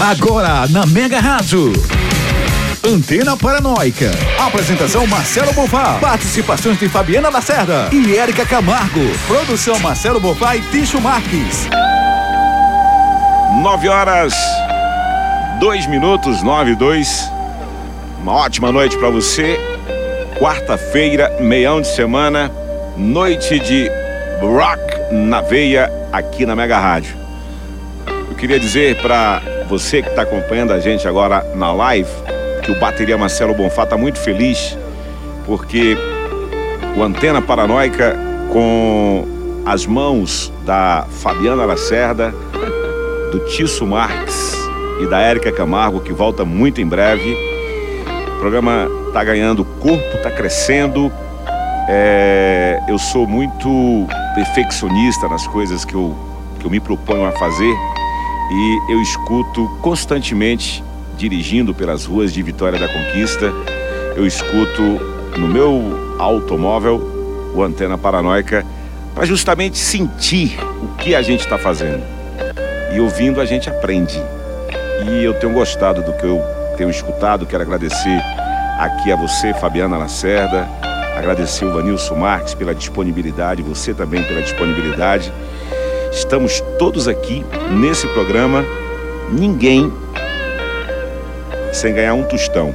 Agora na Mega Rádio. Antena Paranoica. Apresentação Marcelo Bonfá. Participações de Fabiana Lacerda e Érica Camargo. Produção Marcelo Bonfá e Ticho Marques. 9 horas, 2 minutos, 9 e 2. Uma ótima noite para você. Quarta-feira, meião de semana, noite de rock na veia aqui na Mega Rádio. Queria dizer para você que está acompanhando a gente agora na live que o bateria Marcelo Bonfá está muito feliz porque o Antena Paranoica com as mãos da Fabiana Lacerda, do Tisso Marques e da Érica Camargo, que volta muito em breve. O programa está ganhando corpo, está crescendo. É, eu sou muito perfeccionista nas coisas que eu, que eu me proponho a fazer e eu escuto constantemente dirigindo pelas ruas de Vitória da Conquista. Eu escuto no meu automóvel o Antena Paranoica para justamente sentir o que a gente está fazendo. E ouvindo a gente aprende. E eu tenho gostado do que eu tenho escutado. Quero agradecer aqui a você, Fabiana Lacerda, agradecer o Vanilson Marques pela disponibilidade, você também pela disponibilidade. Estamos todos aqui nesse programa. Ninguém sem ganhar um tostão.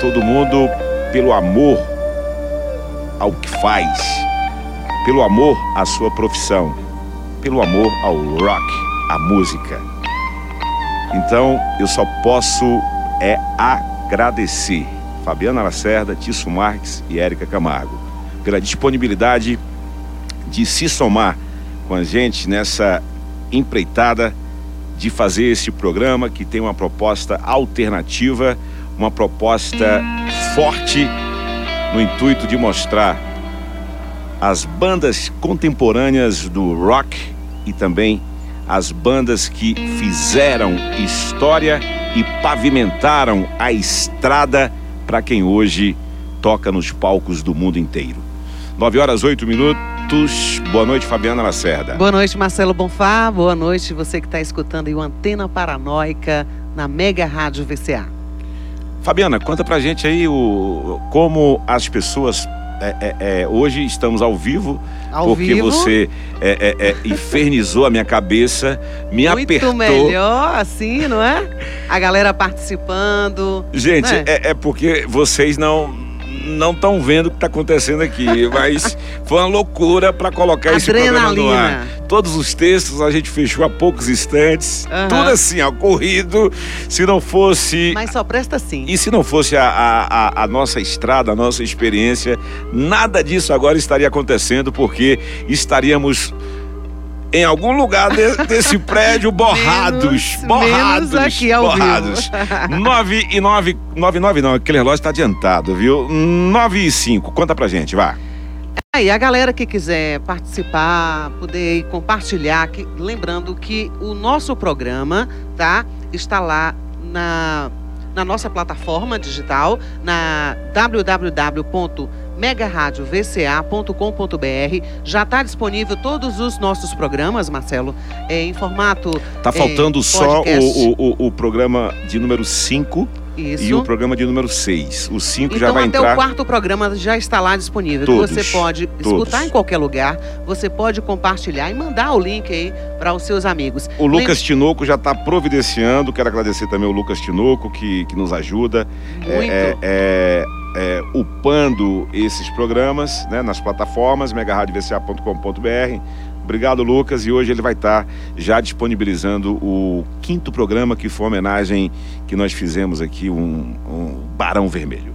Todo mundo pelo amor ao que faz, pelo amor à sua profissão, pelo amor ao rock, à música. Então eu só posso é agradecer Fabiana Lacerda, Tisso Marques e Érica Camargo pela disponibilidade de se somar com a gente nessa empreitada de fazer esse programa que tem uma proposta alternativa, uma proposta forte no intuito de mostrar as bandas contemporâneas do rock e também as bandas que fizeram história e pavimentaram a estrada para quem hoje toca nos palcos do mundo inteiro. 9 horas 8 minutos. Boa noite, Fabiana Lacerda. Boa noite, Marcelo Bonfá. Boa noite, você que está escutando aí o Antena Paranoica na Mega Rádio VCA. Fabiana, conta pra gente aí o, como as pessoas é, é, é, hoje estamos ao vivo, Ao porque vivo. você é, é, é, infernizou a minha cabeça, me Muito apertou. melhor, assim, não é? A galera participando. Gente, né? é porque vocês não não estão vendo o que está acontecendo aqui, mas foi uma loucura para colocar esse programa no ar. Adrenalina. Todos os textos a gente fechou há poucos instantes, Aham. tudo assim, ó, corrido. Se não fosse Mas só presta sim. E se não fosse a, a, a- a nossa estrada, a nossa experiência, nada disso agora estaria acontecendo, porque estaríamos em algum lugar de- desse prédio borrados. Menos- borrados. menos aqui ao vivo. borrados. 9 e 9. 9 e 9 não, aquele relógio está adiantado, viu? 9 e 5. Conta pra gente, vá. Aí, a galera que quiser participar, poder compartilhar, que- lembrando que o nosso programa, tá? Está lá na, na nossa plataforma digital, na www.megaradiovca.com.br. Já está disponível todos os nossos programas, Marcelo, é, em formato. Tá é, faltando só o, o, o programa de número 5 Isso. e o programa de número 6. O 5 já Então, vai até entrar. o quarto programa já está lá disponível. Todos, você pode todos. escutar em qualquer lugar, você pode compartilhar e mandar o link aí para os seus amigos. O Lucas Tinoco já está providenciando. Quero agradecer também ao Lucas Tinoco, que, que nos ajuda, Muito. é, é, é, upando esses programas né, nas plataformas, megaradiovca.com.br. Obrigado, Lucas. E hoje ele vai estar já disponibilizando o quinto programa, que foi uma homenagem que nós fizemos aqui, um, um Barão Vermelho.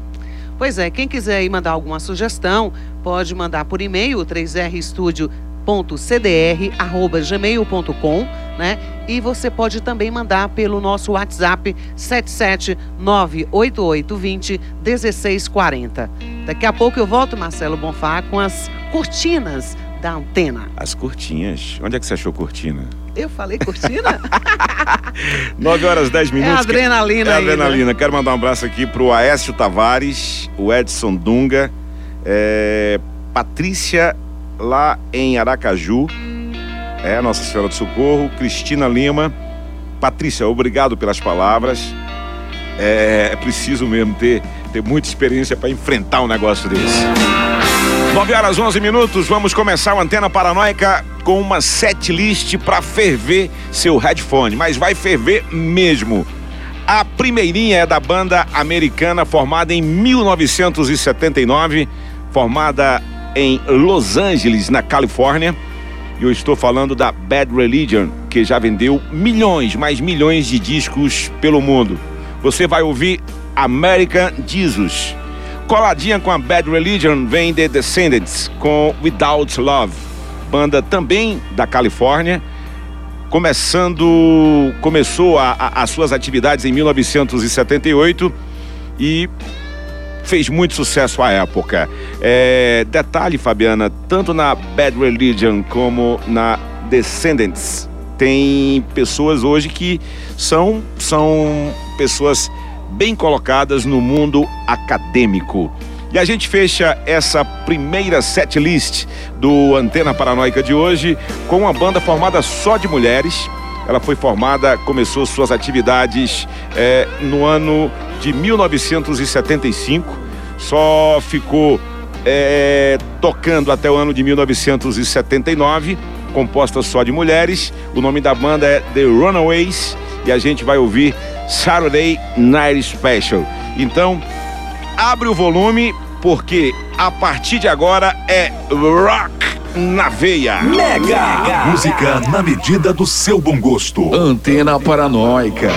Pois é, quem quiser aí mandar alguma sugestão, pode mandar por e-mail, 3rstudio.cdr.gmail.com, né? E você pode também mandar pelo nosso WhatsApp 77988201640. Daqui a pouco eu volto, Marcelo Bonfá, com as cortinas da antena. As cortinhas. Onde é que você achou cortina? Eu falei cortina? 9 horas 10 é minutos. adrenalina É aí, né? adrenalina. Quero mandar um abraço aqui pro Aécio Tavares, o Edson Dunga, é, Patrícia lá em Aracaju, é Nossa Senhora do Socorro, Cristina Lima, Patrícia, obrigado pelas palavras. É, é preciso mesmo ter, ter muita experiência para enfrentar um negócio desse. 9 horas 11 minutos, vamos começar o Antena Paranoica com uma set list para ferver seu headphone, mas vai ferver mesmo. A primeirinha é da banda americana formada em 1979, formada em Los Angeles, na Califórnia. E eu estou falando da Bad Religion, que já vendeu milhões, mais milhões de discos pelo mundo. Você vai ouvir American Jesus. Coladinha com a Bad Religion vem The Descendants com Without Love, banda também da Califórnia. Começando, começou a, a, as suas atividades em 1978 e fez muito sucesso à época. É, detalhe, Fabiana, tanto na Bad Religion como na Descendants, tem pessoas hoje que são, são pessoas bem colocadas no mundo acadêmico. E a gente fecha essa primeira set list do Antena Paranoica de hoje com uma banda formada só de mulheres. Ela foi formada, começou suas atividades é, no ano de 1975, só ficou é, tocando até o ano de 1979, composta só de mulheres. O nome da banda é The Runaways e a gente vai ouvir Saturday Night Special. Então, abre o volume porque a partir de agora é rock na veia. Mega! Música na medida do seu bom gosto. Antena Paranoica.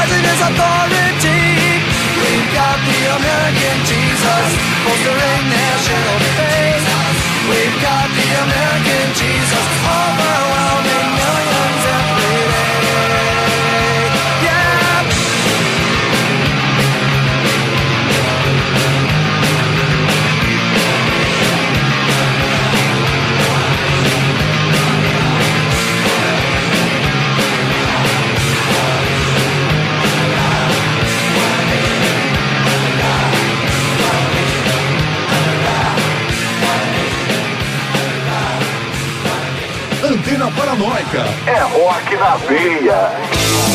Rising his authority. We've got the American Jesus, bolstering national faith. We've got the American Jesus. Paranoica. É rock na veia.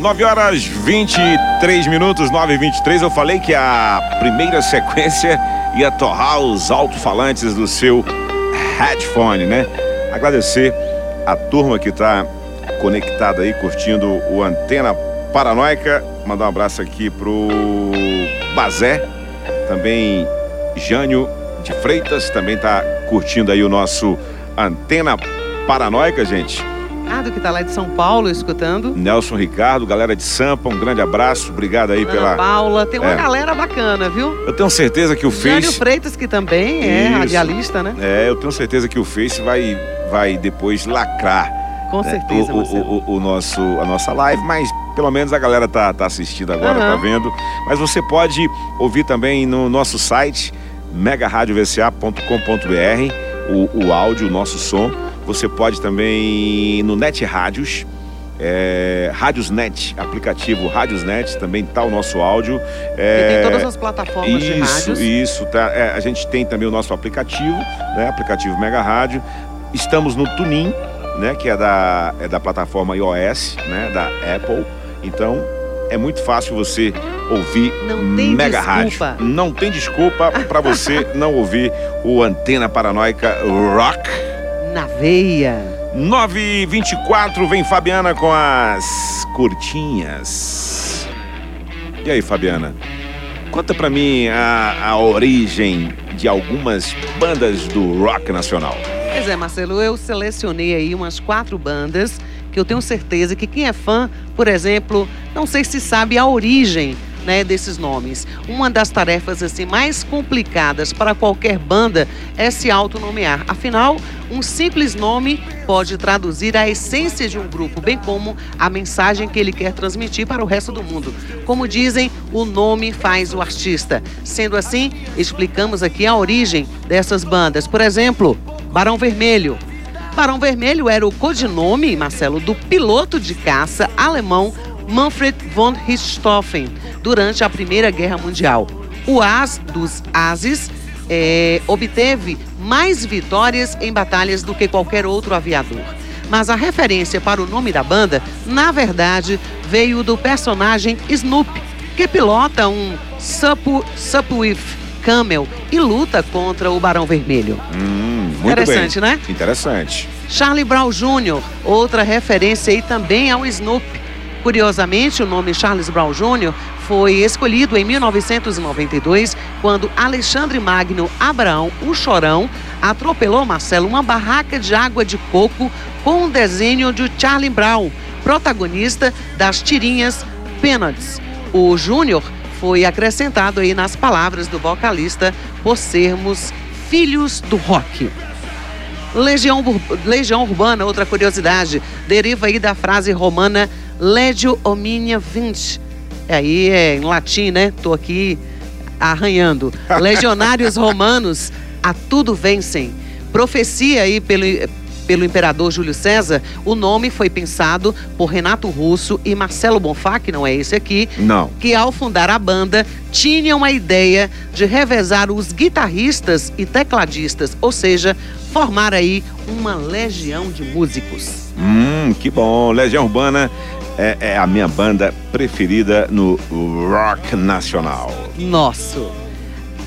9 horas 23 minutos, 9 e 23 Eu falei que a primeira sequência ia torrar os alto-falantes do seu headphone, né? Agradecer a turma que está conectada aí, curtindo o Antena Paranoica. Mandar um abraço aqui pro Bazé, também Jânio de Freitas, também tá curtindo aí o nosso Antena Paranoica, gente. Ricardo, que está lá de São Paulo escutando. Nelson Ricardo, galera de Sampa, um grande abraço. Obrigado aí Ana pela. Paula, tem uma É. galera bacana, viu? Eu tenho certeza que o Jânio Face. Freitas, que também é Isso. radialista, né? É, eu tenho certeza que o Face vai, vai depois lacrar Com né, certeza, o, o, o, o nosso, a nossa live, mas pelo menos a galera tá, tá assistindo agora, Aham. tá vendo. Mas você pode ouvir também no nosso site, megaradiovca.com.br, o, o áudio, o nosso som. Você pode também no Net Rádios, é, Rádios Net, aplicativo Rádios Net, também tá o nosso áudio. E É, tem todas as plataformas de isso, rádios. isso, tá. É, a gente tem também o nosso aplicativo, né? Aplicativo Mega Rádio. Estamos no Tunin, né? Que é da, é da plataforma iOS, né? Da Apple. Então é muito fácil você ouvir Não tem Mega desculpa. Rádio. Não tem desculpa para você não ouvir o Antena Paranoica Rock. Na veia. 924 vem Fabiana com as curtinhas. E aí, Fabiana? Conta pra mim a, a origem de algumas bandas do rock nacional. Pois é, Marcelo, eu selecionei aí umas quatro bandas que eu tenho certeza que quem é fã, por exemplo, não sei se sabe a origem né, desses nomes. Uma das tarefas assim mais complicadas para qualquer banda é se autonomear. Afinal, um simples nome pode traduzir a essência de um grupo, bem como a mensagem que ele quer transmitir para o resto do mundo. Como dizem, o nome faz o artista. Sendo assim, explicamos aqui a origem dessas bandas. Por exemplo, Barão Vermelho. Barão Vermelho era o codinome, Marcelo, do piloto de caça alemão Manfred von Richthofen durante a Primeira Guerra Mundial. O as dos ases eh, obteve mais vitórias em batalhas do que qualquer outro aviador. Mas a referência para o nome da banda, na verdade, veio do personagem Snoopy, que pilota um Supu- Sopwith Camel e luta contra o Barão Vermelho. Hum, muito Interessante, bem. né? Interessante. Charlie Brown Jr., outra referência aí também ao Snoopy. Curiosamente, o nome Charles Brown Jr. foi escolhido em 1992, quando Alexandre Magno Abraão, o Chorão, atropelou Marcelo uma barraca de água de coco com um desenho de Charlie Brown, protagonista das tirinhas Peanuts. O Júnior foi acrescentado aí nas palavras do vocalista por sermos filhos do rock. Legião, Legião Urbana, outra curiosidade, deriva aí da frase romana Legio Omnia Vinci. Aí é em latim, né? Tô aqui arranhando. Legionários romanos a tudo vencem. Profecia aí pelo, pelo imperador Júlio César, o nome foi pensado por Renato Russo e Marcelo Bonfá, que não é esse aqui, Não. que ao fundar a banda tinham a ideia de revezar os guitarristas e tecladistas, ou seja, formar aí uma legião de músicos. Hum, que bom. Legião Urbana é, é a minha banda preferida no rock nacional. Nosso.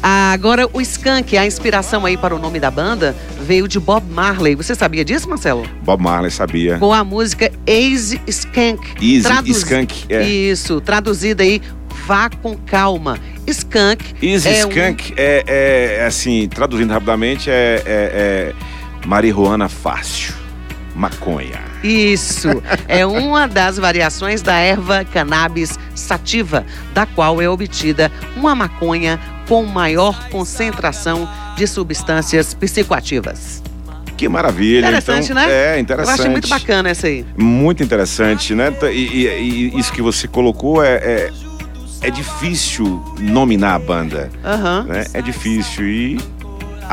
Agora, o Skank, a inspiração aí para o nome da banda, veio de Bob Marley. Você sabia disso, Marcelo? Bob Marley sabia. Com a música Easy Skank. Easy Traduz- Skunk. É. Isso, traduzida aí, vá com calma. Skunk Easy é um- Skunk é, é, é, assim, traduzindo rapidamente, é, é, é marihuana fácil. Maconha. Isso, é uma das variações da erva cannabis sativa, da qual é obtida uma maconha com maior concentração de substâncias psicoativas. Que maravilha. Interessante, então, né? É, Eu interessante. achei muito bacana essa aí. Muito interessante, né? E, e- e isso que você colocou é, é, é difícil nominar a banda, Aham. né? É difícil e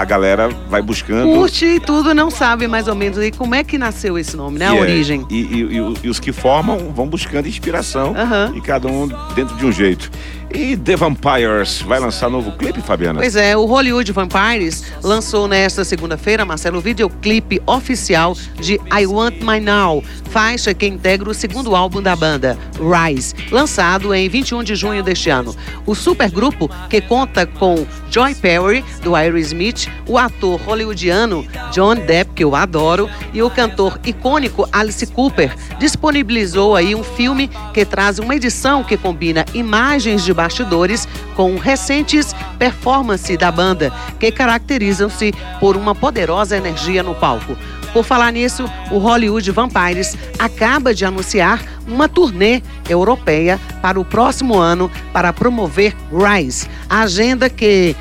a galera vai buscando. Curte e tudo, não sabe mais ou menos aí como é que nasceu esse nome, né? A é- origem. E, e- e os que formam vão buscando inspiração Aham. e cada um dentro de um jeito. E The Vampires vai lançar novo clipe, Fabiana? Pois é, o Hollywood Vampires lançou nesta segunda-feira, Marcelo, o videoclipe oficial de I Want My Now, faixa que integra o segundo álbum da banda, Rise, lançado em 21 de junho deste ano. O supergrupo, que conta com Joy Perry, do Aerosmith, o ator hollywoodiano John Depp, que eu adoro, e o cantor icônico Alice Cooper, disponibilizou aí um filme que traz uma edição que combina imagens de bastidores com recentes performances da banda, que caracterizam-se por uma poderosa energia no palco. Por falar nisso, o Hollywood Vampires acaba de anunciar uma turnê europeia para o próximo ano para promover Rise, a agenda que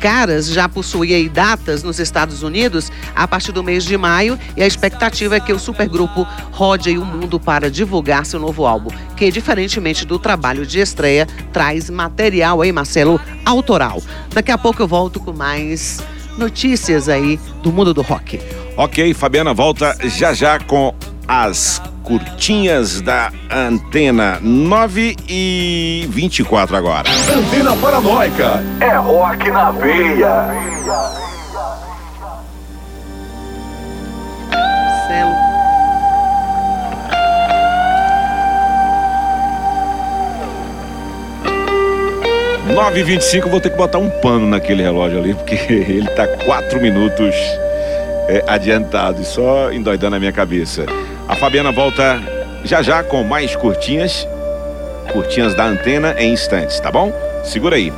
Caras já possuía aí datas nos Estados Unidos a partir do mês de maio e a expectativa é que o supergrupo rode o mundo para divulgar seu novo álbum, que diferentemente do trabalho de estreia, traz material aí, Marcelo, autoral. Daqui a pouco eu volto com mais notícias aí do mundo do rock. Ok, Fabiana volta já já com as curtinhas da antena 9 e 24 agora. Antena Paranoica. É rock na veia. Marcelo. Nove e 25 vou ter que botar um pano naquele relógio ali, porque ele tá quatro minutos é, adiantado e só endoidando a minha cabeça. A Fabiana volta já já com mais curtinhas, curtinhas da antena em instantes, tá bom? Segura aí.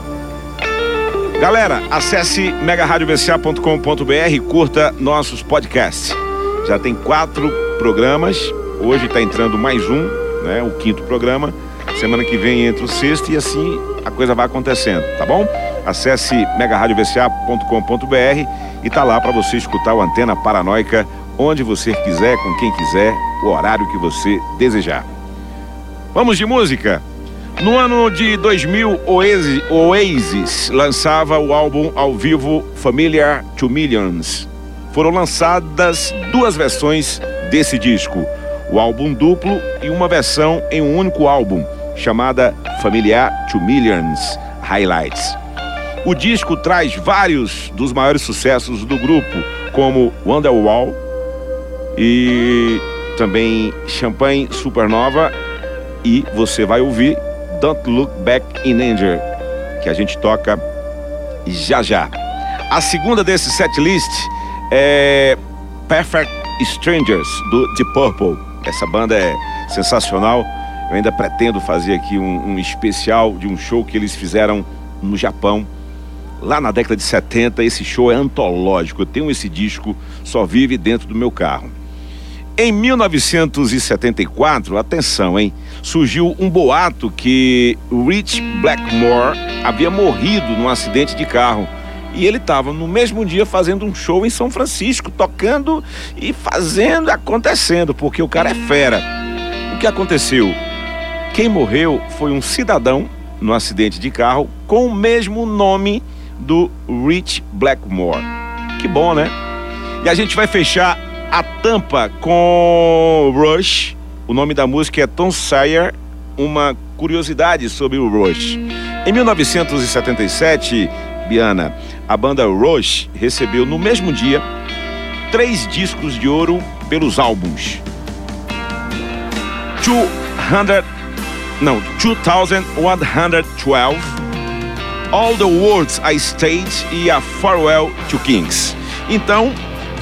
Galera, acesse megaradiovca.com.br, curta nossos podcasts. Já tem quatro programas, hoje está entrando mais um, né? O quinto programa. Semana que vem entra o sexto e assim a coisa vai acontecendo, tá bom? Acesse megaradiovca.com.br e tá lá para você escutar o Antena Paranoica onde você quiser, com quem quiser, o horário que você desejar. Vamos de música? No ano de 2000, Oasis, Oasis lançava o álbum ao vivo Familiar to Millions. Foram lançadas duas versões desse disco, o álbum duplo e uma versão em um único álbum, chamada Familiar to Millions Highlights. O disco traz vários dos maiores sucessos do grupo, como Wonderwall e também Champagne Supernova e você vai ouvir Don't Look Back in Anger, que a gente toca já já. A segunda desse setlist é Perfect Strangers do Deep Purple. Essa banda é sensacional. Eu ainda pretendo fazer aqui um, um especial de um show que eles fizeram no Japão lá na década de 70. Esse show é antológico. Eu tenho esse disco, só vive dentro do meu carro. Em 1974, atenção, hein? Surgiu um boato que Rich Blackmore havia morrido num acidente de carro. E ele estava no mesmo dia fazendo um show em São Francisco, tocando e fazendo acontecendo, porque o cara é fera. O que aconteceu? Quem morreu foi um cidadão no acidente de carro com o mesmo nome do Rich Blackmore. Que bom, né? E a gente vai fechar a tampa com Rush. O nome da música é Tom Sawyer. Uma curiosidade sobre o Rush. Em 1977, Biana, a banda Rush recebeu no mesmo dia três discos de ouro pelos álbuns 200, não, 2112, All the Words I Stayed e a Farewell to Kings. Então,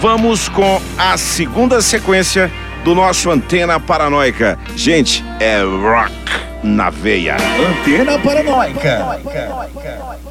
vamos com a segunda sequência do nosso Antena Paranoica. Gente, é rock na veia. Antena Paranoica. Slip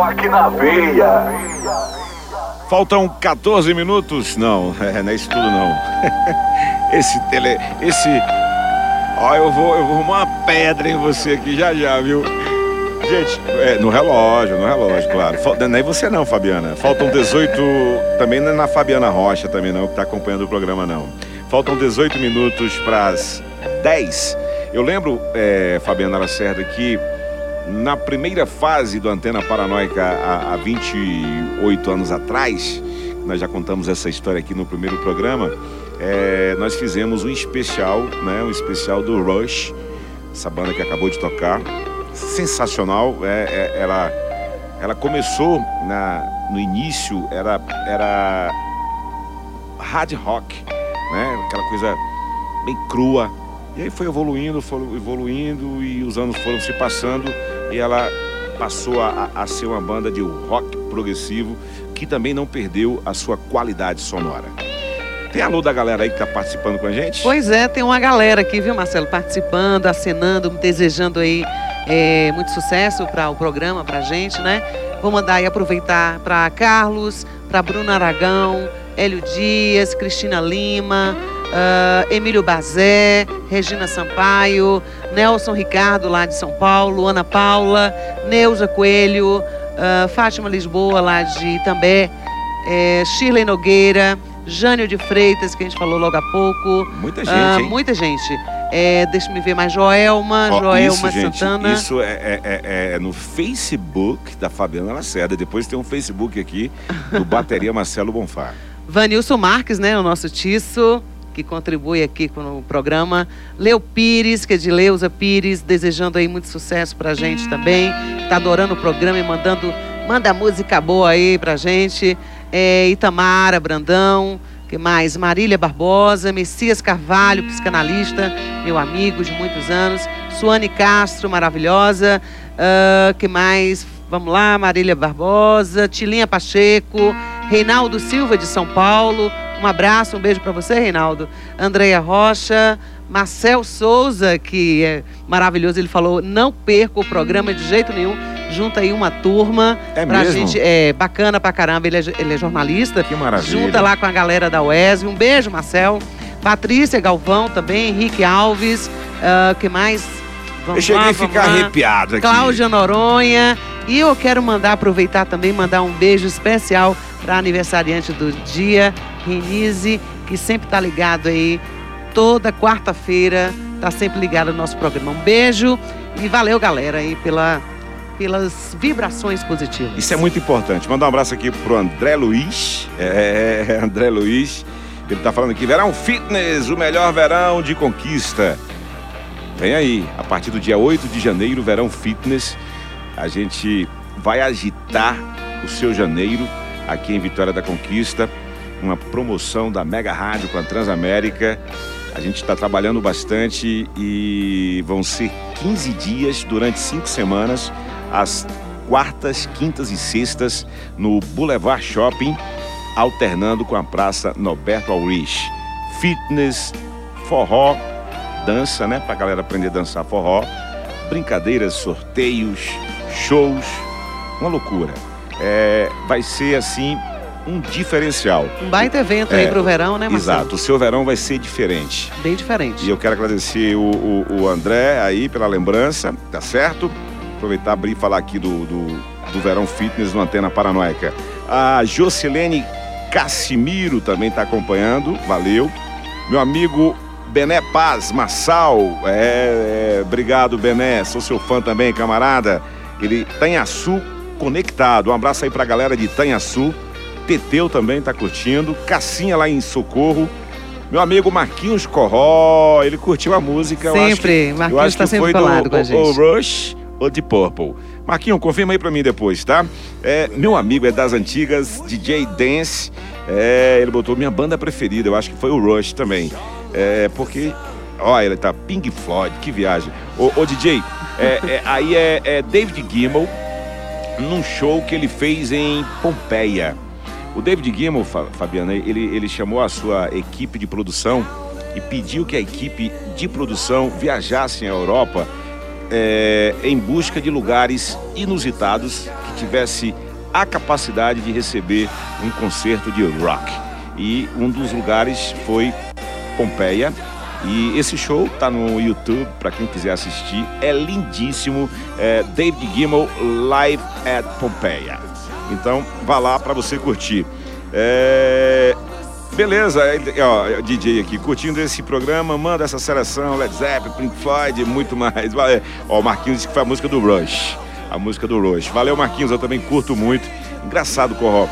rock na veia. Faltam 14 minutos? Não, é, não é isso tudo não. Esse tele. Esse. Ó, eu vou, eu vou arrumar uma pedra em você aqui já já, viu? Gente, é, no relógio, no relógio, claro. Falta, é nem você não, Fabiana. Faltam 18. Também não é na Fabiana Rocha, também não, que tá acompanhando o programa, não. Faltam 18 minutos para as 10. Eu lembro, é, Fabiana Lacerda, que na primeira fase do Antena Paranoica, há, há 28 anos atrás, nós já contamos essa história aqui no primeiro programa, é, nós fizemos um especial, né, um especial do Rush, essa banda que acabou de tocar, sensacional, é, é, ela, ela começou na, no início, era, era hard rock, né, aquela coisa bem crua, e aí foi evoluindo, foi evoluindo e os anos foram se passando e ela passou a, a ser uma banda de rock progressivo que também não perdeu a sua qualidade sonora. Tem alô da galera aí que tá participando com a gente? Pois é, tem uma galera aqui, viu, Marcelo, participando, acenando, desejando aí é, muito sucesso para o programa, para a gente, né? Vou mandar aí aproveitar para Carlos, para Bruno Aragão, Hélio Dias, Cristina Lima, ah, Emílio Bazé, Regina Sampaio, Nelson Ricardo lá de São Paulo, Ana Paula, Neuza Coelho, ah, Fátima Lisboa lá de Itambé, eh, Shirley Nogueira, Jânio de Freitas, que a gente falou logo há pouco. Muita gente, Ah, hein? muita gente. É, deixa me ver mais, Joelma, Ó, Joelma isso, gente, Santana. Isso é, é- é- é no Facebook da Fabiana Lacerda. Depois tem um Facebook aqui do Bateria Marcelo Bonfá. Vanilson Marques, né, o nosso Tiço, que contribui aqui com o programa. Leo Pires, que é de Leusa Pires, desejando aí muito sucesso pra gente também. Tá adorando o programa e mandando, manda música boa aí pra gente. É, Itamara Brandão, que mais? Marília Barbosa, Messias Carvalho, psicanalista, meu amigo de muitos anos. Suane Castro, maravilhosa. Ah, que mais? Vamos lá, Marília Barbosa, Tilinha Pacheco, Reinaldo Silva de São Paulo. Um abraço, um beijo para você, Reinaldo. Andreia Rocha, Marcel Souza, que é maravilhoso, ele falou: não perca o programa de jeito nenhum. Junta aí uma turma É pra mesmo? gente. É bacana pra caramba, ele é, ele é jornalista. Que maravilha. Junta lá com a galera da UESB. Um beijo, Marcel. Patrícia Galvão também, Henrique Alves. ah, que mais? Vamos Eu cheguei lá, a ficar lá. arrepiado aqui. Cláudia Noronha. E eu quero mandar, aproveitar também, mandar um beijo especial para aniversariante do dia, Renise, que sempre tá ligado aí, toda quarta-feira, tá sempre ligado no nosso programa. Um beijo e valeu, galera, aí, pela, pelas vibrações positivas. Isso é muito importante. Mandar um abraço aqui pro André Luiz. É, André Luiz. Ele tá falando aqui, verão fitness, o melhor verão de conquista. Vem aí, a partir do dia 8 de janeiro, verão fitness. A gente vai agitar o seu janeiro aqui em Vitória da Conquista. Uma promoção da Mega Rádio com a Transamérica. A gente está trabalhando bastante e vão ser 15 dias durante cinco semanas, às quartas, quintas e sextas, no Boulevard Shopping, alternando com a Praça Norberto Aurich. Fitness, forró, dança, né? Pra galera aprender a dançar forró. Brincadeiras, sorteios, shows, uma loucura. É, vai ser assim um diferencial. Um baita evento É, aí pro verão, né, Marcelo? Exato, o seu verão vai ser diferente. Bem diferente. E eu quero agradecer o, o- o André aí pela lembrança, tá certo? Aproveitar abrir e falar aqui do, do, do Verão Fitness no Antena Paranoica. A Jocilene Cassimiro também está acompanhando, valeu. Meu amigo Bené Paz Massal, é, é, obrigado Bené, sou seu fã também, camarada. Ele Tanhaçu conectado, um abraço aí pra galera de Tanhaçu. Teteu também tá curtindo, Cassinha lá em Socorro. Meu amigo Marquinhos Corró, ele curtiu a música. eu acho Sempre, que- Marquinhos tá que sempre colado do, com a gente. O Rush ou de Purple. Marquinhos, confirma aí pra mim depois, tá? É, meu amigo é das antigas, DJ Dance. É, ele botou minha banda preferida, eu acho que foi o Rush também. É, porque, ó, ele tá Pink Floyd, que viagem. Ô, ô, DJ, é, é, aí é, é David Gilmour num show que ele fez em Pompeia. O David Gilmour, Fa- Fabiana, ele, ele chamou a sua equipe de produção e pediu que a equipe de produção viajasse à Europa é, em busca de lugares inusitados que tivesse a capacidade de receber um concerto de rock. E um dos lugares foi Pompeia. E esse show tá no YouTube para quem quiser assistir. É lindíssimo. É David Gilmour Live at Pompeia. Então vá lá para você curtir. É, Beleza, é, ó, DJ aqui, curtindo esse programa, manda essa seleção, Led Zeppelin, Pink Floyd muito mais. Valeu. Ó, o Marquinhos disse que foi a música do Rush. A música do Rush. Valeu, Marquinhos, eu também curto muito. Engraçado, Corró.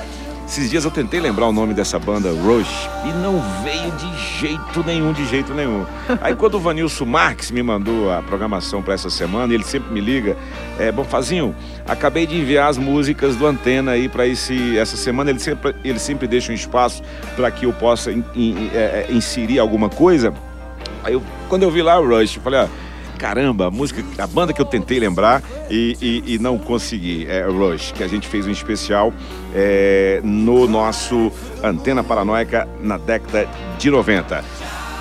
Esses dias eu tentei lembrar o nome dessa banda, Rush, e não veio de jeito nenhum, de jeito nenhum. Aí quando o Vanilson Marques me mandou a programação para essa semana, ele sempre me liga, é, Bonfazinho, acabei de enviar as músicas do Antena aí para essa semana, ele sempre, ele sempre deixa um espaço para que eu possa in- in- é, é, inserir alguma coisa. Aí eu, quando eu vi lá o Rush, eu falei, ah, caramba, a música, a banda que eu tentei lembrar e, e- e não consegui, é Rush, que a gente fez um especial é, no nosso Antena Paranoica na década de 90.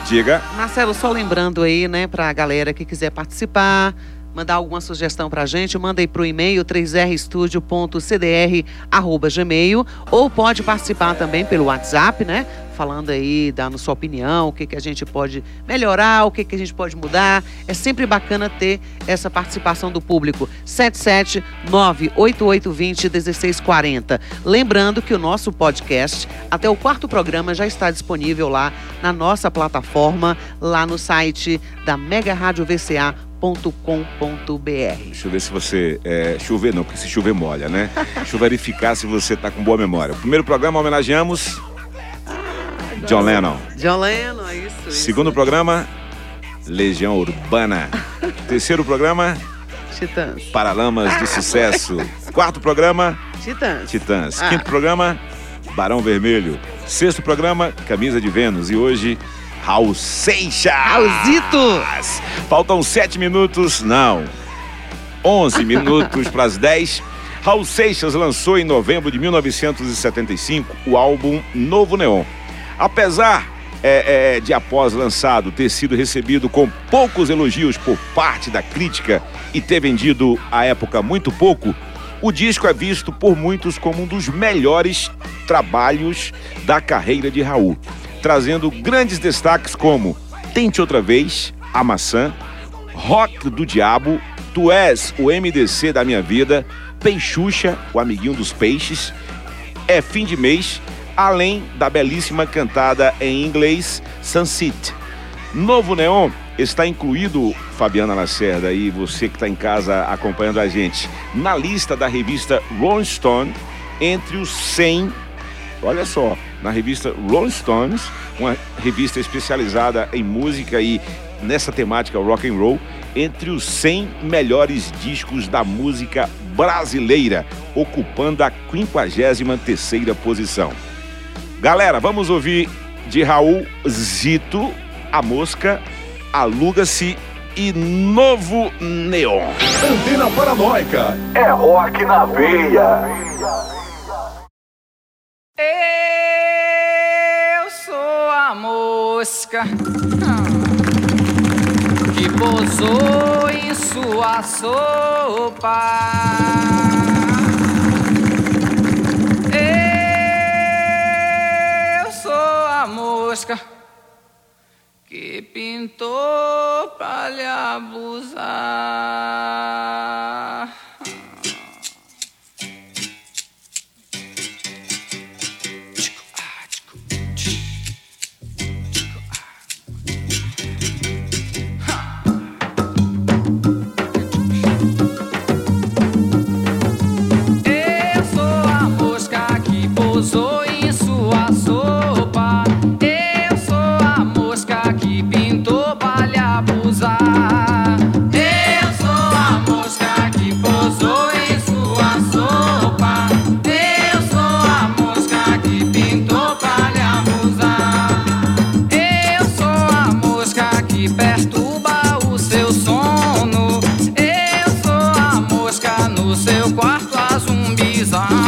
Diga. Marcelo, só lembrando aí, né, pra galera que quiser participar, mandar alguma sugestão pra gente, manda aí pro e-mail 3rstudio.cdr@gmail ou pode participar também pelo WhatsApp, né? Falando aí, dando sua opinião, o que, que a gente pode melhorar, o que, que a gente pode mudar. É sempre bacana ter essa participação do público. 77988201640. Lembrando que o nosso podcast, até o quarto programa, já está disponível lá na nossa plataforma, lá no site da megaradiovca.com.br. Deixa eu ver se você. É, chover não, porque se chover molha, né? Deixa eu verificar se você tá com boa memória. O primeiro programa homenageamos John Lennon. John Lennon, isso. isso. Segundo programa, Legião Urbana. Terceiro programa, Titãs. Paralamas do Sucesso. Quarto programa, Titãs. Titãs. Ah. Quinto programa, Barão Vermelho. Sexto programa, Camisa de Vênus. E hoje, Raul Seixas. Raulzito! Faltam sete minutos, não. Onze minutos para as dez. Raul Seixas lançou em novembro de 1975 o álbum Novo Neon. Apesar é, é, de após lançado ter sido recebido com poucos elogios por parte da crítica e ter vendido à época muito pouco, o disco é visto por muitos como um dos melhores trabalhos da carreira de Raul, trazendo grandes destaques como Tente Outra Vez, A Maçã, Rock do Diabo, Tu És o MDC da Minha Vida, Peixuxa, o Amiguinho dos Peixes, É Fim de Mês, além da belíssima cantada em inglês Sunset. Novo Neon está incluído, Fabiana Lacerda e você que está em casa acompanhando a gente, na lista da revista Rolling Stone entre os 100 Olha só, na revista Rolling Stones, uma revista especializada em música e nessa temática rock and roll, entre os 100 melhores discos da música brasileira, ocupando a 53ª posição. Galera, vamos ouvir de Raul Zito, A Mosca, Aluga-se e Novo Neon. Antena Paranoica. É rock na veia. Eu sou a mosca que pousou em sua sopa. A mosca que pintou pra lhe abusar. desire.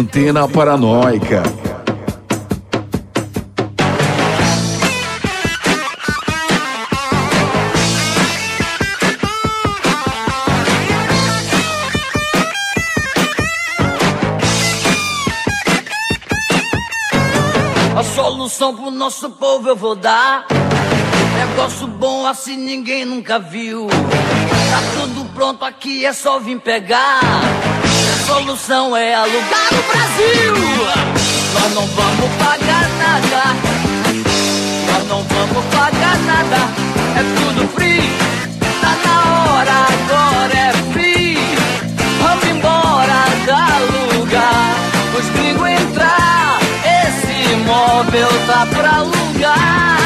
Antena Paranoica. A solução pro nosso povo eu vou dar. Negócio bom assim ninguém nunca viu. Tá tudo pronto aqui, é só vir pegar. Solução é alugar o Brasil. Nós não vamos pagar nada. Nós não vamos pagar nada. É tudo free. Tá na hora, agora é free. Vamos embora da lugar. Os gringos entrar. Esse imóvel tá pra alugar.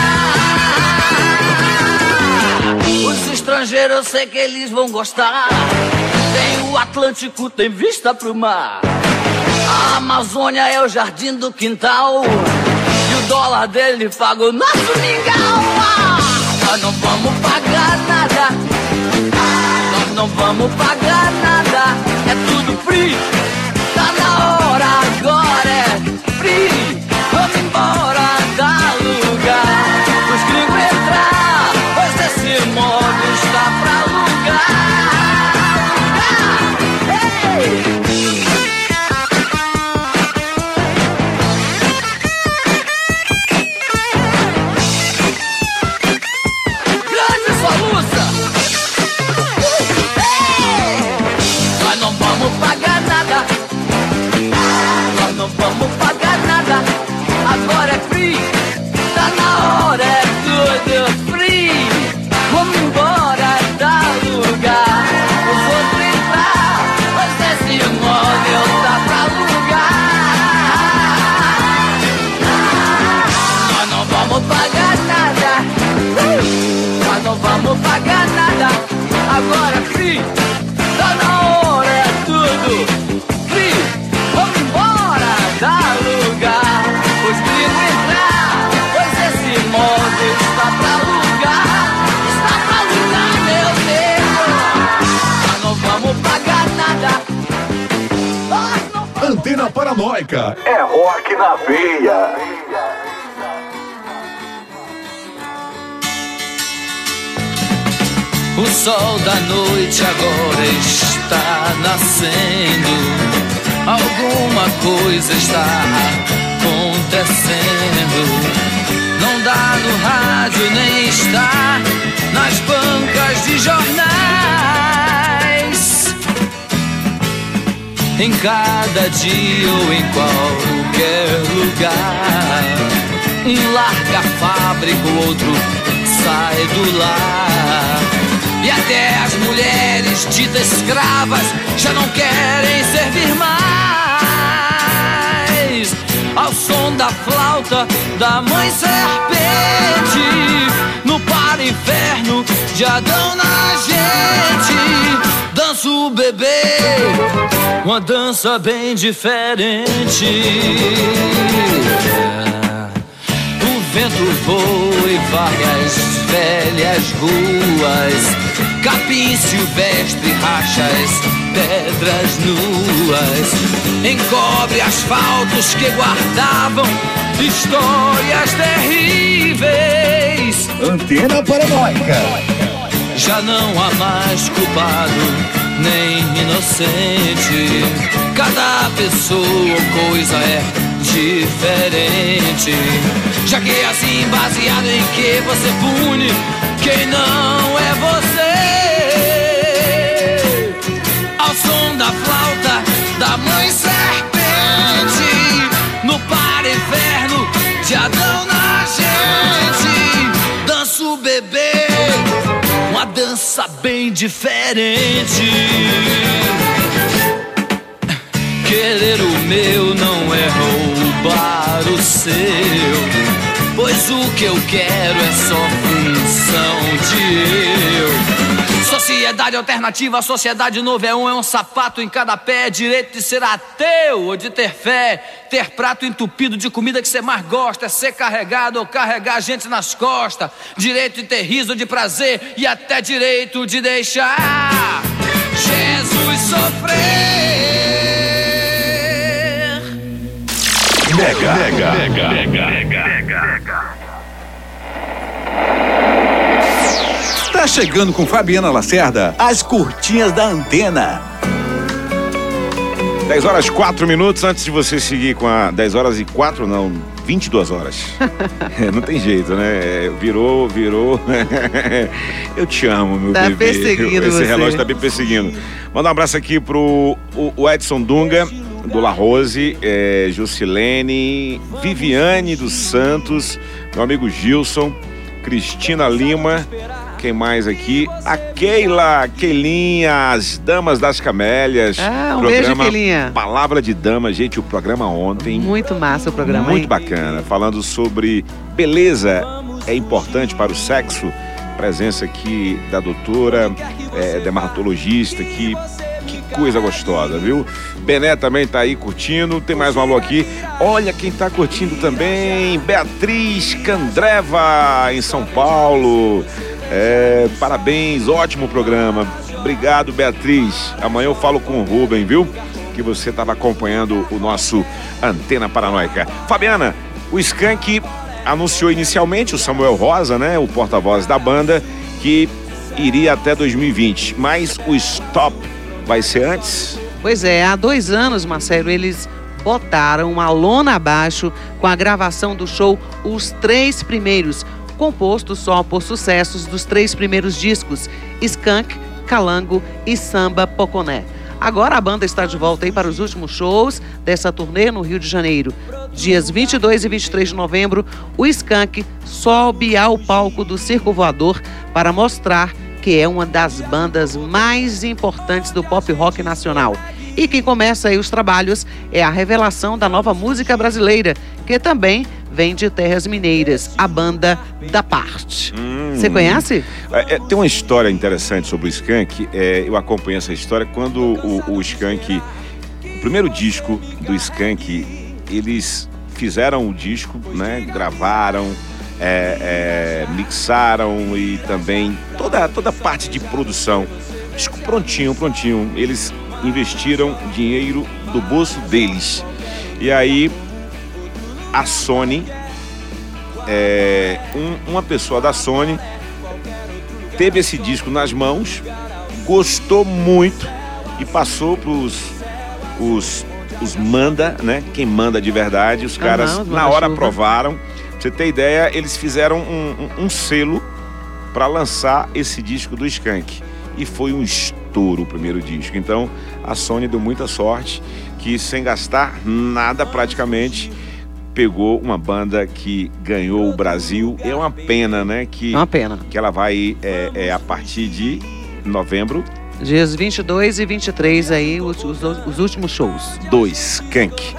Os estrangeiros eu sei que eles vão gostar. Tem o Atlântico, tem vista pro mar. A Amazônia é o jardim do quintal. E o dólar dele paga o nosso mingau. Ah, nós não vamos pagar nada. Ah, nós não vamos pagar nada. É tudo free. Paranoica. É rock na veia. O sol da noite agora está nascendo. Alguma coisa está acontecendo. Não dá no rádio nem está nas bancas de jornais. Em cada dia ou em qualquer lugar. Um larga a fábrica, o outro sai do lar. E até as mulheres ditas escravas já não querem servir mais. Ao som da flauta da mãe serpente, para inferno de Adão na gente, dança o bebê, uma dança bem diferente. O vento voa e várias velhas ruas. Capim silvestre, rachas, pedras nuas. Encobre asfaltos que guardavam histórias terríveis Antena Paranoica. já não há mais culpado nem inocente. Cada pessoa ou coisa é diferente. Já que é assim, baseado em que você pune quem não é você. Ao som da flauta da mãe serpente, bem diferente. Querer o meu não é roubar o seu. Pois o que eu quero é só função de eu. Sociedade alternativa, sociedade novo é um, é um sapato em cada pé. Direito de ser ateu ou de ter fé. Ter prato entupido de comida que você mais gosta. É ser carregado ou carregar gente nas costas. Direito de ter riso de prazer e até direito de deixar Jesus sofrer. Mega. Mega. Mega. Tá chegando com Fabiana Lacerda, as curtinhas da antena. 10 horas 4 minutos antes de você seguir com a 10 horas e 4, não, 22 horas. É, não tem jeito, né? É, Virou, virou. Eu te amo, meu Tá bebê. perseguindo Esse você. relógio tá me perseguindo. Mandar um abraço aqui pro o, o Edson Dunga, do La Rose, é, Jusilene, Viviane dos Santos, meu amigo Gilson, Cristina Lima. Quem mais aqui? A Keila, Keilinha, as Damas das Camélias. Ah, um beijo, Programa Keilinha. Palavra de Dama, gente, o programa ontem. Muito massa o programa, Muito hein? bacana, falando sobre beleza é importante para o sexo. Presença aqui da doutora, é, dermatologista, que, que coisa gostosa, viu? Bené também tá aí curtindo, tem mais um alô aqui. Olha quem tá curtindo também, Beatriz Candreva, em São Paulo. É, parabéns, ótimo programa. Obrigado, Beatriz. Amanhã eu falo com o Rubem, viu? Que você estava acompanhando o nosso Antena Paranoica. Fabiana, o Skank anunciou inicialmente o Samuel Rosa, né, o porta-voz da banda, que iria até 2020, mas o stop vai ser antes. Pois é, há dois anos, Marcelo, eles botaram uma lona abaixo com a gravação do show Os Três Primeiros, composto só por sucessos dos três primeiros discos, Skunk, Calango e Samba Poconé. Agora a banda está de volta aí para os últimos shows dessa turnê no Rio de Janeiro. Dias 22 e 23 de novembro, o Skank sobe ao palco do Circo Voador para mostrar que é uma das bandas mais importantes do pop rock nacional. E quem começa aí os trabalhos é a revelação da nova música brasileira, que também vem de terras mineiras, a banda da Parte. Você conhece? É, é, tem uma história interessante sobre o Skank. é, eu acompanhei essa história quando o, o Skank, o primeiro disco do Skank, eles fizeram o disco, né? Gravaram, é, é, mixaram e também toda toda a parte de produção. Disco prontinho, prontinho. Eles investiram dinheiro do bolso deles. E aí a Sony, é, um- uma pessoa da Sony teve esse disco nas mãos, gostou muito e passou pros os, os manda, né? Quem manda de verdade, os caras os na hora manda-chuva. aprovaram. Pra você ter ideia, eles fizeram um, um- um selo para lançar esse disco do Skank. E foi um estouro o primeiro disco. Então a Sony deu muita sorte que sem gastar nada praticamente pegou uma banda que ganhou o Brasil. É uma pena, né? Que, É uma pena. que ela vai é, é, a partir de novembro Dias 22 e 23 aí, os, os- os últimos shows. 2, Skank.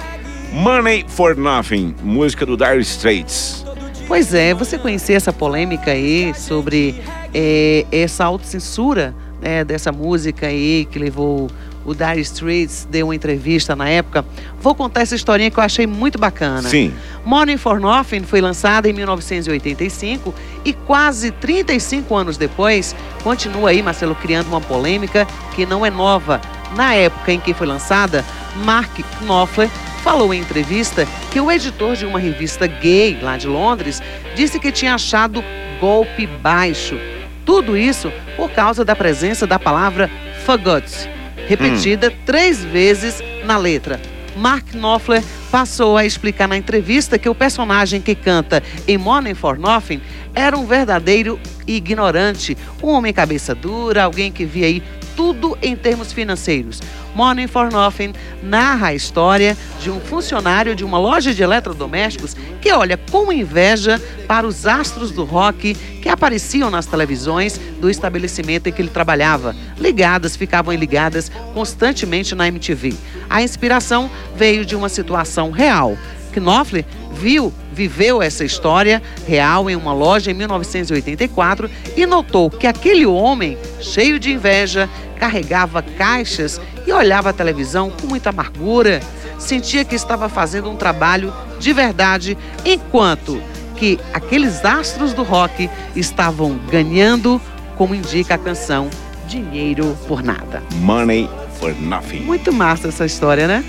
Money for Nothing, música do Dire Straits. Pois é, você conhecia essa polêmica aí sobre eh, essa autocensura né, dessa música aí que levou o Dire Straits, deu uma entrevista na época. Vou contar essa historinha que eu achei muito bacana. Sim. Money for Nothing foi lançada em 1985 e quase 35 anos depois, continua aí, Marcelo, criando uma polêmica que não é nova. Na época em que foi lançada, Mark Knopfler falou em entrevista que o editor de uma revista gay lá de Londres disse que tinha achado golpe baixo. Tudo isso por causa da presença da palavra fagot, repetida três vezes na letra. Mark Knopfler passou a explicar na entrevista que o personagem que canta em Money for Nothing era um verdadeiro ignorante, um homem cabeça dura, alguém que via aí tudo em termos financeiros. Money for Nothing narra a história de um funcionário de uma loja de eletrodomésticos que olha com inveja para os astros do rock que apareciam nas televisões do estabelecimento em que ele trabalhava. Ligadas, ficavam ligadas constantemente na MTV. A inspiração veio de uma situação real. Knopfler viu, viveu essa história real em uma loja em 1984 e notou que aquele homem, cheio de inveja, carregava caixas e olhava a televisão com muita amargura. Sentia que estava fazendo um trabalho de verdade, enquanto que aqueles astros do rock estavam ganhando, como indica a canção Dinheiro por Nada. Money for Nothing. Muito massa essa história, né?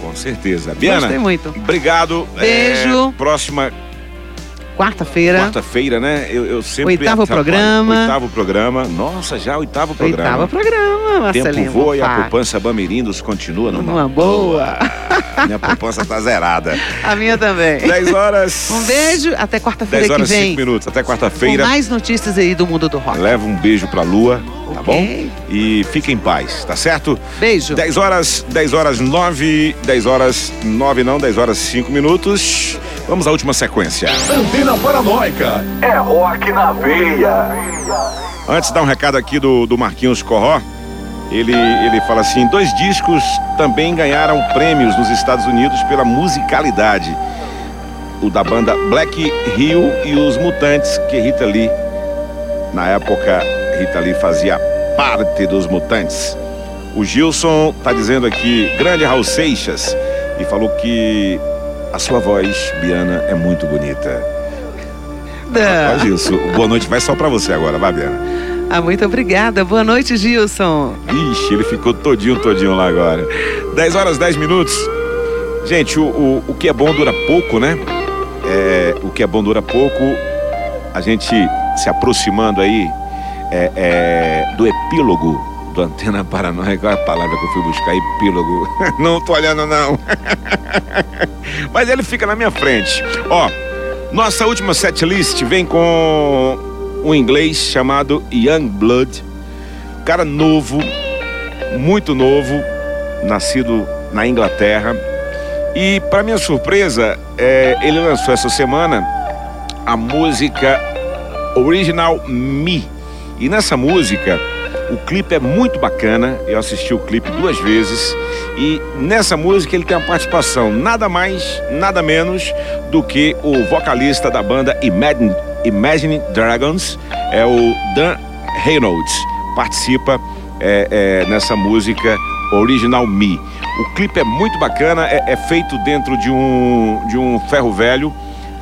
Com certeza. Biana, Gostei muito. obrigado. Beijo. É, próxima Quarta-feira. quarta-feira, né? Eu, eu sempre Oitavo atrapalho. programa. Oitavo programa. Nossa, já oitavo programa. Oitavo programa, Tempo Marcelinho. voa e a poupança Bamirindos continua numa, Numa boa. Minha poupança tá zerada. A minha também. 10 horas. Um beijo, até quarta-feira 10 que horas e vem. 5 minutos. Até quarta-feira. mais notícias aí do mundo do rock. Leva um beijo pra lua, tá bom? Ok. E fique em paz, tá certo? Beijo. 10 horas, 10 horas 9, 10 horas 9 não, 10 horas 5 minutos. Vamos à última sequência. Antena Paranoica. É rock na veia. Antes de dar um recado aqui do, do Marquinhos Corró, ele, ele fala assim: dois discos também ganharam prêmios nos Estados Unidos pela musicalidade. O da banda Black Hill e os Mutantes, que Rita Lee, na época, Rita Lee fazia parte dos Mutantes. O Gilson tá dizendo aqui, grande Raul Seixas, e falou que a sua voz, Biana, é muito bonita. Ah, Gilson, boa noite, vai só pra você agora, vai, Biana. ah, muito obrigada. Boa noite, Gilson. Ixi, ele ficou todinho, todinho lá agora. 10 horas, 10 minutos. Gente, o, o, o que é bom dura pouco, né? É, o que é bom dura pouco. A gente se aproximando aí é, é, do epílogo do Antena Paranoia. Qual é a palavra que eu fui buscar? Epílogo. Não tô olhando, não. Mas ele fica na minha frente. Ó, nossa última setlist vem com um inglês chamado Young Blood. Cara novo, muito novo, nascido na Inglaterra. E, para minha surpresa, é, ele lançou essa semana a música Original Me. E nessa música, o clipe é muito bacana. Eu assisti o clipe duas vezes. E nessa música ele tem a participação nada mais, nada menos do que o vocalista da banda Imagine, Imagine Dragons, é o Dan Reynolds. Participa é, é, nessa música Original Me. O clipe é muito bacana, é, é feito dentro de um, de um ferro velho.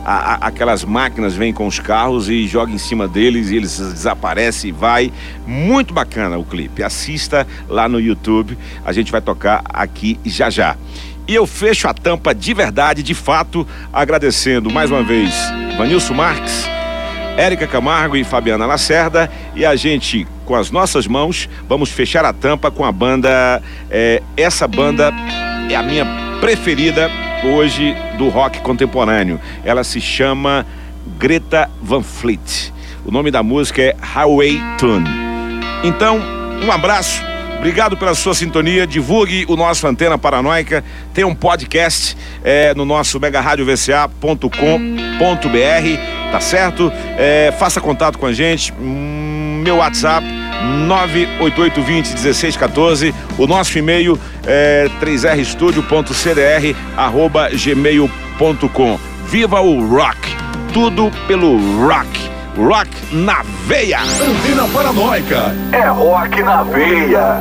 A- a- aquelas máquinas vêm com os carros e joga em cima deles e eles desaparecem e vai. Muito bacana o clipe. Assista lá no YouTube. A gente vai tocar aqui já já. E eu fecho a tampa de verdade, de fato, agradecendo mais uma vez Vanilson Marques, Érica Camargo e Fabiana Lacerda. E a gente, com as nossas mãos, vamos fechar a tampa com a banda. é, essa banda é a minha preferida hoje do rock contemporâneo. Ela se chama Greta Van Fleet. O nome da música é Highway Tune. Então, um abraço. Obrigado pela sua sintonia. Divulgue o nosso Antena Paranoica. Tem um podcast é, no nosso megaradiovca.com.br, tá certo? É, faça contato com a gente. Hum, meu WhatsApp 988201614. O nosso e-mail é 3rstudio.cdr@gmail.com. Viva o rock! Tudo pelo rock. Rock na veia. Antena Paranoica. É rock na veia.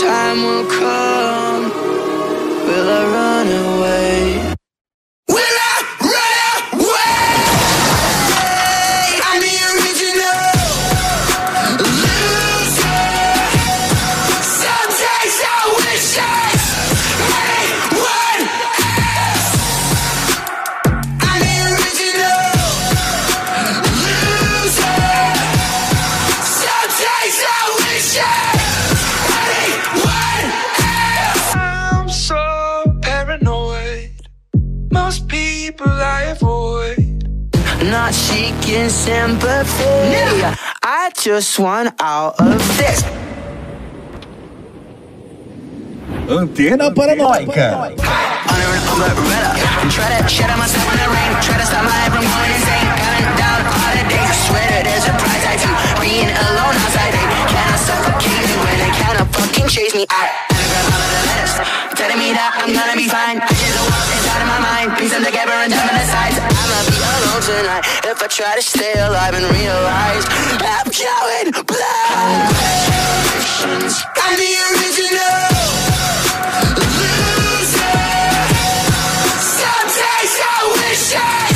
Time will come, seeking sympathy. Yeah. I just want out of this. Antena Paranoica. Chase me out. Telling me that I'm gonna be fine. I get the world inside of my mind. Piecing together and time on the tonight if I try to stay alive and realize I'm going blind. I'm the original. Loser. Some days I wish I